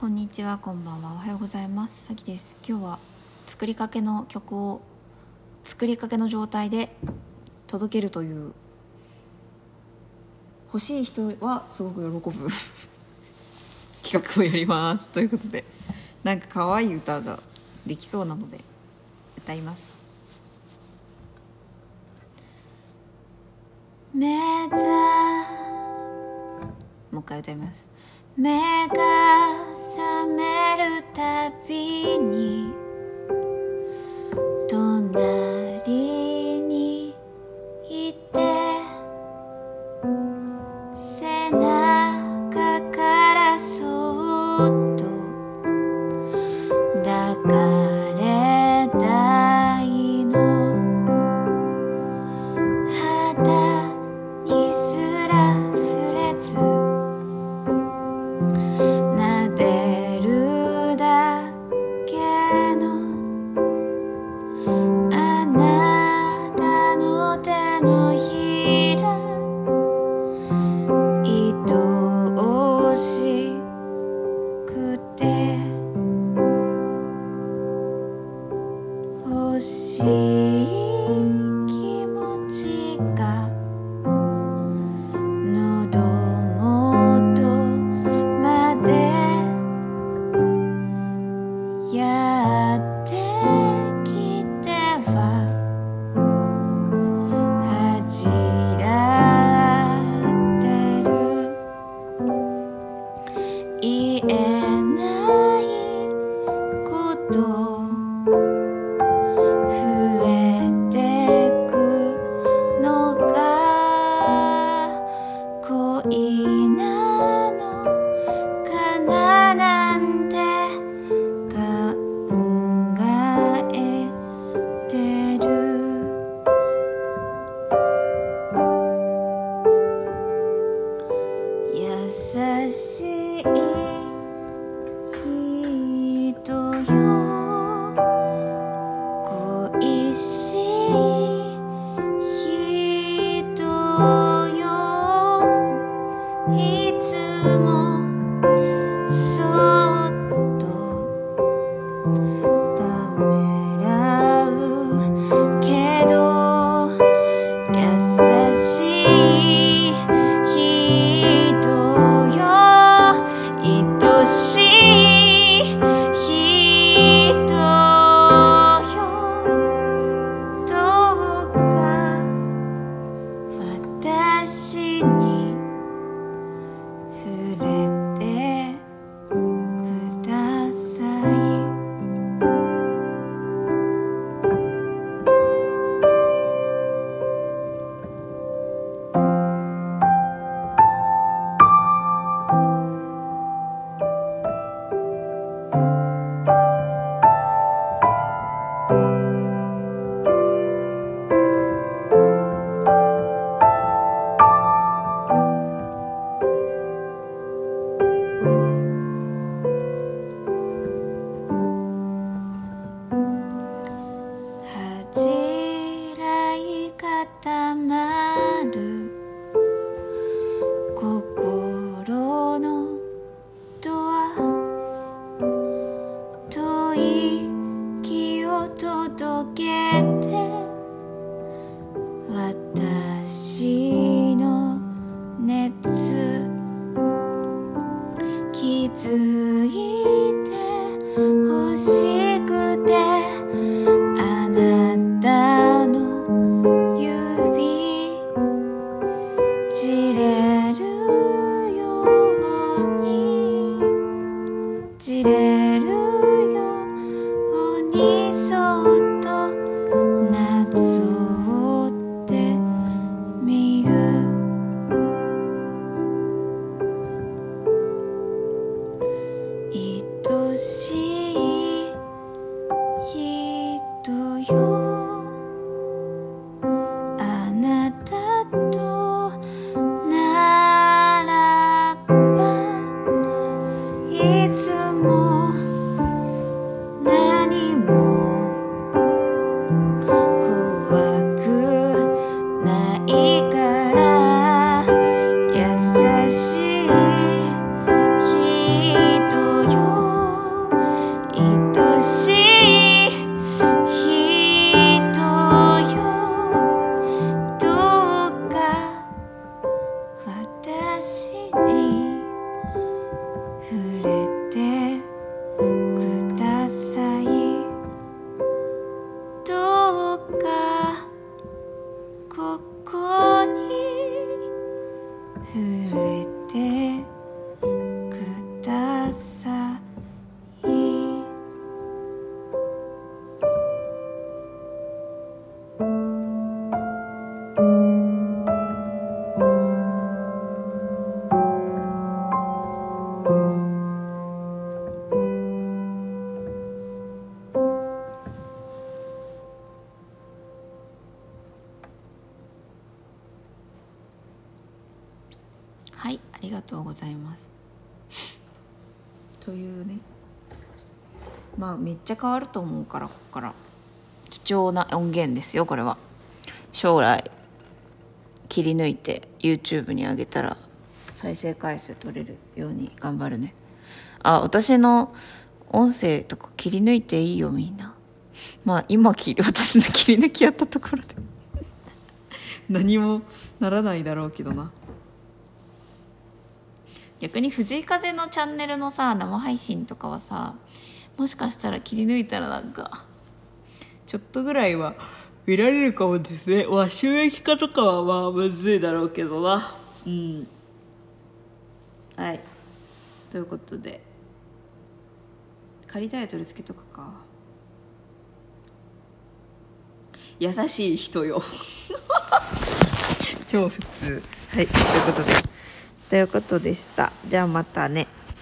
こんにちは、こんばんは。おはようございます。さきです。今日は作りかけの曲を作りかけの状態で届けるという欲しい人はすごく喜ぶ 企画をやります。ということで、なんか可愛い歌ができそうなので歌います。目覚もう一回歌います。目が覚めるたびに隣にいて背中からそっと抱かれたいの。肌しい気持ちが喉元までや人気づいはいありがとうございます。というね。まあめっちゃ変わると思うからここから。貴重な音源ですよこれは。将来切り抜いて YouTube に上げたら再生回数取れるように頑張るね。あ私の音声とか切り抜いていいよみんな。まあ今切り私の切り抜きやったところで。何もならないだろうけどな。逆に藤井風のチャンネルのさ生配信とかはさもしかしたら切り抜いたらなんかちょっとぐらいは見られるかもですね。まあ収益化とかはまあむずいだろうけどな。うん。はい。ということで。仮タイトルつけとくか。優しい人よ。超普通。はい。ということで。ということでした。じゃあまたね。